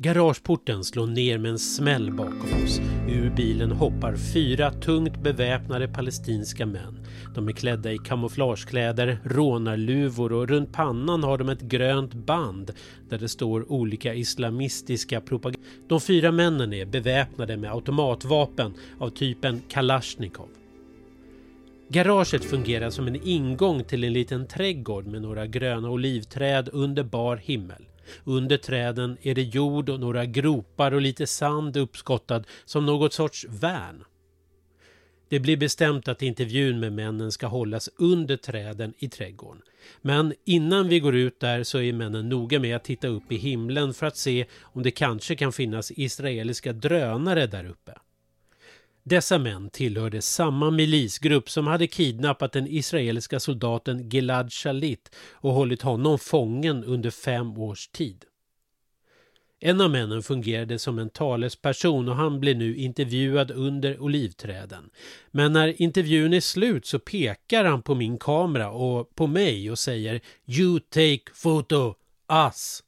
Garageporten slår ner med en smäll bakom oss. Ur bilen hoppar fyra tungt beväpnade palestinska män. De är klädda i kamouflagekläder, rånarluvor och runt pannan har de ett grönt band där det står olika islamistiska propaganda. De fyra männen är beväpnade med automatvapen av typen Kalashnikov. Garaget fungerar som en ingång till en liten trädgård med några gröna olivträd under bar himmel. Under träden är det jord och några gropar och lite sand uppskottad som något sorts värn. Det blir bestämt att intervjun med männen ska hållas under träden i trädgården. Men innan vi går ut där så är männen noga med att titta upp i himlen för att se om det kanske kan finnas israeliska drönare där uppe. Dessa män tillhörde samma milisgrupp som hade kidnappat den israeliska soldaten Gilad Shalit och hållit honom fången under fem års tid. En av männen fungerade som en talesperson och han blir nu intervjuad under olivträden. Men när intervjun är slut så pekar han på min kamera och på mig och säger You take photo, us.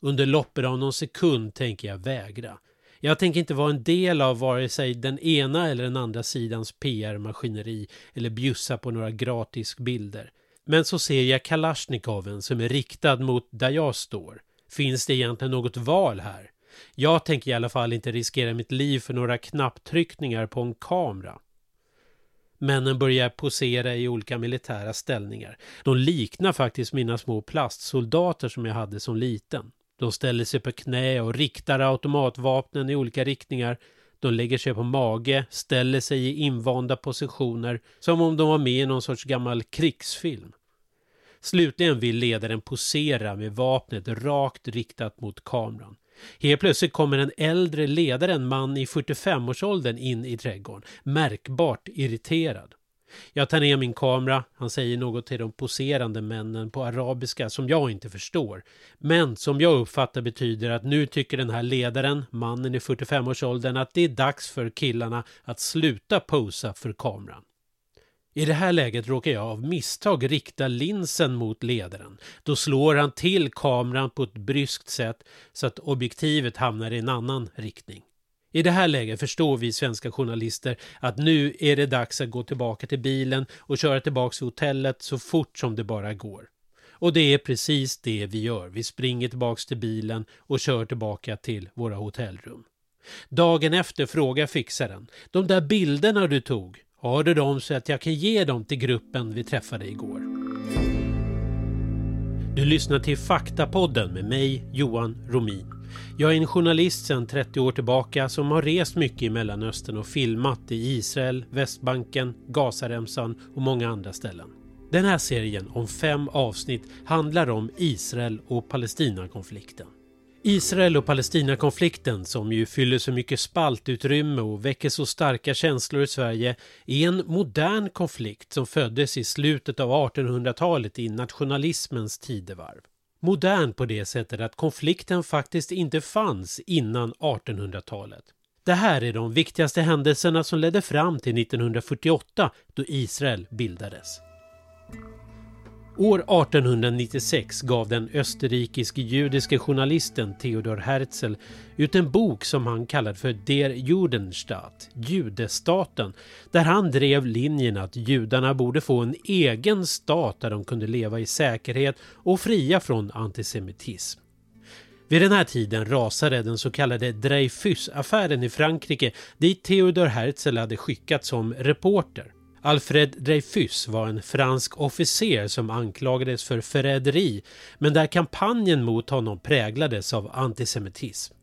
Under loppet av någon sekund tänker jag vägra. Jag tänker inte vara en del av vare sig den ena eller den andra sidans PR-maskineri eller bjussa på några gratis bilder. Men så ser jag Kalashnikoven som är riktad mot där jag står. Finns det egentligen något val här? Jag tänker i alla fall inte riskera mitt liv för några knapptryckningar på en kamera. Männen börjar posera i olika militära ställningar. De liknar faktiskt mina små plastsoldater som jag hade som liten. De ställer sig på knä och riktar automatvapnen i olika riktningar. De lägger sig på mage, ställer sig i invanda positioner som om de var med i någon sorts gammal krigsfilm. Slutligen vill ledaren posera med vapnet rakt riktat mot kameran. Helt plötsligt kommer en äldre ledare, en man i 45-årsåldern, in i trädgården, märkbart irriterad. Jag tar ner min kamera, han säger något till de poserande männen på arabiska som jag inte förstår. Men som jag uppfattar betyder att nu tycker den här ledaren, mannen i 45-årsåldern, att det är dags för killarna att sluta posa för kameran. I det här läget råkar jag av misstag rikta linsen mot ledaren. Då slår han till kameran på ett bryskt sätt så att objektivet hamnar i en annan riktning. I det här läget förstår vi svenska journalister att nu är det dags att gå tillbaka till bilen och köra tillbaka till hotellet så fort som det bara går. Och det är precis det vi gör. Vi springer tillbaka till bilen och kör tillbaka till våra hotellrum. Dagen efter frågar fixaren. De där bilderna du tog, har du dem så att jag kan ge dem till gruppen vi träffade igår? Du lyssnar till Faktapodden med mig, Johan Romin. Jag är en journalist sedan 30 år tillbaka som har rest mycket i Mellanöstern och filmat i Israel, Västbanken, Gazaremsan och många andra ställen. Den här serien om fem avsnitt handlar om Israel och Palestinakonflikten. Israel och Palestinakonflikten som ju fyller så mycket spaltutrymme och väcker så starka känslor i Sverige är en modern konflikt som föddes i slutet av 1800-talet i nationalismens tidevarv modern på det sättet att konflikten faktiskt inte fanns innan 1800-talet. Det här är de viktigaste händelserna som ledde fram till 1948 då Israel bildades. År 1896 gav den österrikisk-judiske journalisten Theodor Herzl ut en bok som han kallade för Der Judenstaat, judestaten, där han drev linjen att judarna borde få en egen stat där de kunde leva i säkerhet och fria från antisemitism. Vid den här tiden rasade den så kallade Dreyfusaffären i Frankrike dit Theodor Herzl hade skickats som reporter. Alfred Dreyfus var en fransk officer som anklagades för förräderi men där kampanjen mot honom präglades av antisemitism.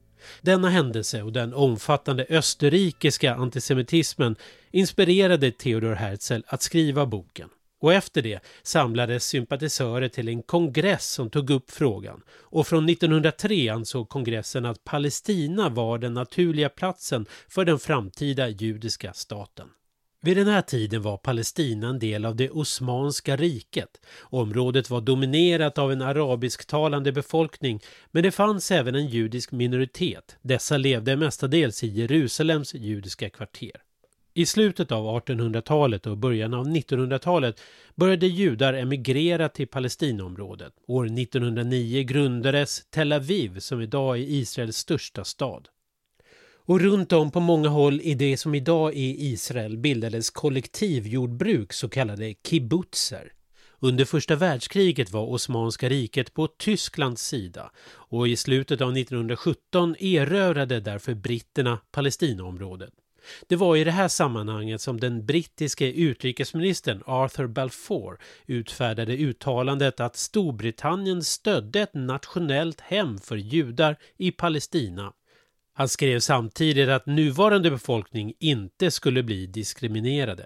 Denna händelse och den omfattande österrikiska antisemitismen inspirerade Theodor Herzl att skriva boken. Och efter det samlades sympatisörer till en kongress som tog upp frågan. Och från 1903 ansåg kongressen att Palestina var den naturliga platsen för den framtida judiska staten. Vid den här tiden var Palestina en del av det Osmanska riket. Området var dominerat av en arabisktalande befolkning men det fanns även en judisk minoritet. Dessa levde mestadels i Jerusalems judiska kvarter. I slutet av 1800-talet och början av 1900-talet började judar emigrera till Palestinaområdet. År 1909 grundades Tel Aviv som idag är Israels största stad. Och runt om på många håll i det som idag är Israel bildades kollektivjordbruk, så kallade kibbutzer. Under första världskriget var Osmanska riket på Tysklands sida och i slutet av 1917 erövrade därför britterna Palestinaområdet. Det var i det här sammanhanget som den brittiske utrikesministern Arthur Balfour utfärdade uttalandet att Storbritannien stödde ett nationellt hem för judar i Palestina. Han skrev samtidigt att nuvarande befolkning inte skulle bli diskriminerade.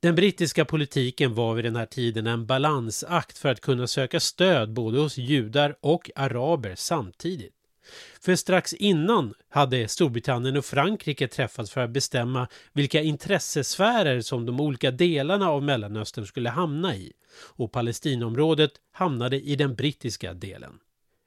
Den brittiska politiken var vid den här tiden en balansakt för att kunna söka stöd både hos judar och araber samtidigt. För strax innan hade Storbritannien och Frankrike träffats för att bestämma vilka intressesfärer som de olika delarna av Mellanöstern skulle hamna i och Palestinområdet hamnade i den brittiska delen.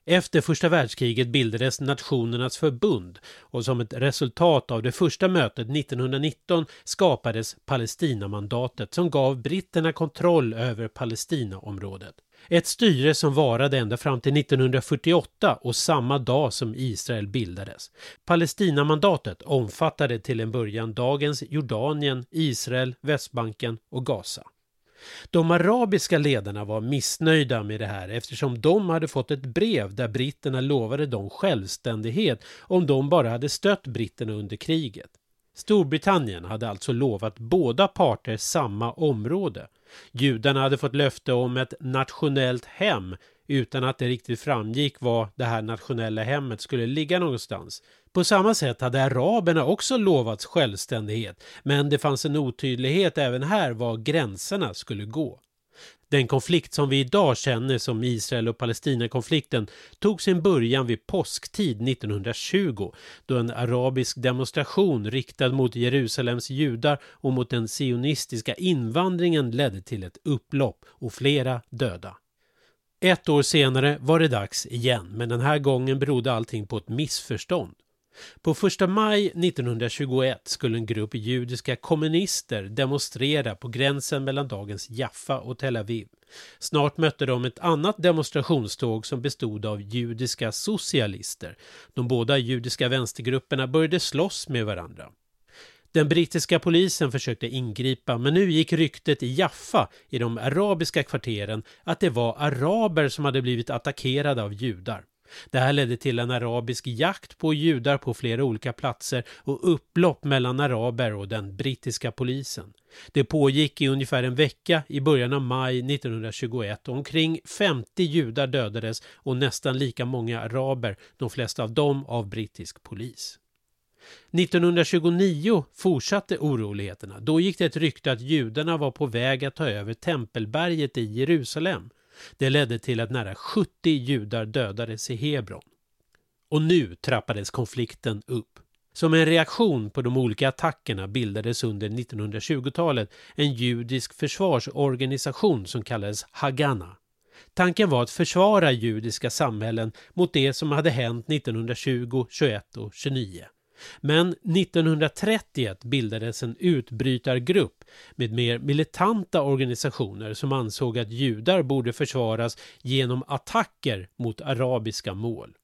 Efter första världskriget bildades Nationernas förbund och som ett resultat av det första mötet 1919 skapades Palestinamandatet som gav britterna kontroll över Palestinaområdet. Ett styre som varade ända fram till 1948 och samma dag som Israel bildades. Palestinamandatet omfattade till en början dagens Jordanien, Israel, Västbanken och Gaza. De arabiska ledarna var missnöjda med det här eftersom de hade fått ett brev där britterna lovade dem självständighet om de bara hade stött britterna under kriget. Storbritannien hade alltså lovat båda parter samma område. Judarna hade fått löfte om ett nationellt hem utan att det riktigt framgick var det här nationella hemmet skulle ligga någonstans. På samma sätt hade araberna också lovats självständighet, men det fanns en otydlighet även här var gränserna skulle gå. Den konflikt som vi idag känner som Israel och Palestinakonflikten tog sin början vid påsktid 1920 då en arabisk demonstration riktad mot Jerusalems judar och mot den sionistiska invandringen ledde till ett upplopp och flera döda. Ett år senare var det dags igen, men den här gången berodde allting på ett missförstånd. På första maj 1921 skulle en grupp judiska kommunister demonstrera på gränsen mellan dagens Jaffa och Tel Aviv. Snart mötte de ett annat demonstrationståg som bestod av judiska socialister. De båda judiska vänstergrupperna började slåss med varandra. Den brittiska polisen försökte ingripa men nu gick ryktet i Jaffa i de arabiska kvarteren att det var araber som hade blivit attackerade av judar. Det här ledde till en arabisk jakt på judar på flera olika platser och upplopp mellan araber och den brittiska polisen. Det pågick i ungefär en vecka i början av maj 1921 och omkring 50 judar dödades och nästan lika många araber, de flesta av dem av brittisk polis. 1929 fortsatte oroligheterna. Då gick det ett rykte att judarna var på väg att ta över Tempelberget i Jerusalem. Det ledde till att nära 70 judar dödades i Hebron. Och nu trappades konflikten upp. Som en reaktion på de olika attackerna bildades under 1920-talet en judisk försvarsorganisation som kallades Haganah. Tanken var att försvara judiska samhällen mot det som hade hänt 1920, 21 och 29. Men 1931 bildades en utbrytargrupp med mer militanta organisationer som ansåg att judar borde försvaras genom attacker mot arabiska mål.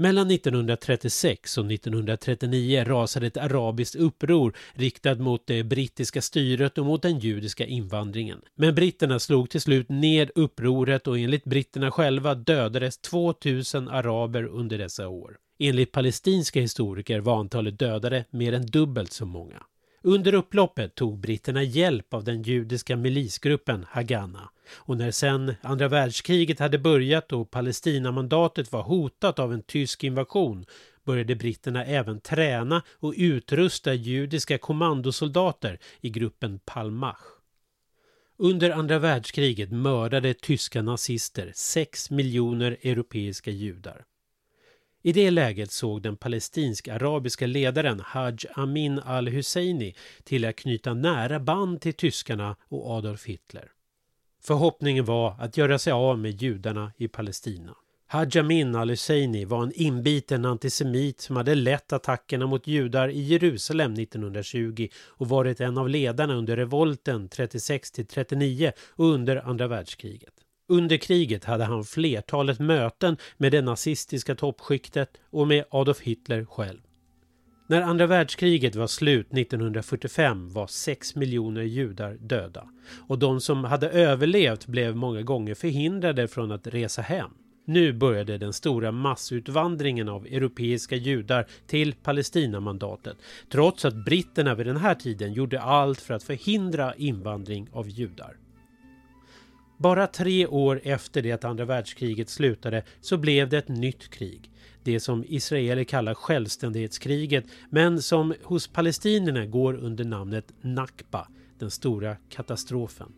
Mellan 1936 och 1939 rasade ett arabiskt uppror riktat mot det brittiska styret och mot den judiska invandringen. Men britterna slog till slut ner upproret och enligt britterna själva dödades 2000 araber under dessa år. Enligt palestinska historiker var antalet dödade mer än dubbelt så många. Under upploppet tog britterna hjälp av den judiska milisgruppen Haganah och när sen andra världskriget hade börjat och Palestinamandatet var hotat av en tysk invasion började britterna även träna och utrusta judiska kommandosoldater i gruppen Palmach. Under andra världskriget mördade tyska nazister sex miljoner europeiska judar. I det läget såg den palestinsk-arabiska ledaren Haj Amin al-Husseini till att knyta nära band till tyskarna och Adolf Hitler. Förhoppningen var att göra sig av med judarna i Palestina. Haj Amin al-Husseini var en inbiten antisemit som hade lett attackerna mot judar i Jerusalem 1920 och varit en av ledarna under revolten 36-39 och under andra världskriget. Under kriget hade han flertalet möten med det nazistiska toppskiktet och med Adolf Hitler själv. När andra världskriget var slut 1945 var 6 miljoner judar döda och de som hade överlevt blev många gånger förhindrade från att resa hem. Nu började den stora massutvandringen av europeiska judar till Palestinamandatet trots att britterna vid den här tiden gjorde allt för att förhindra invandring av judar. Bara tre år efter det att andra världskriget slutade så blev det ett nytt krig. Det som israeler kallar självständighetskriget men som hos palestinierna går under namnet Nakba, den stora katastrofen.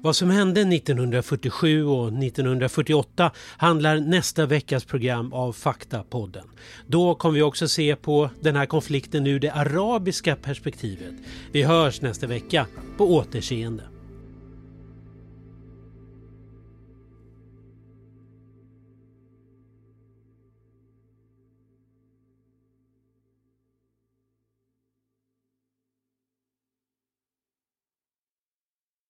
Vad som hände 1947 och 1948 handlar nästa veckas program av Fakta-podden. Då kommer vi också se på den här konflikten ur det arabiska perspektivet. Vi hörs nästa vecka. På återseende.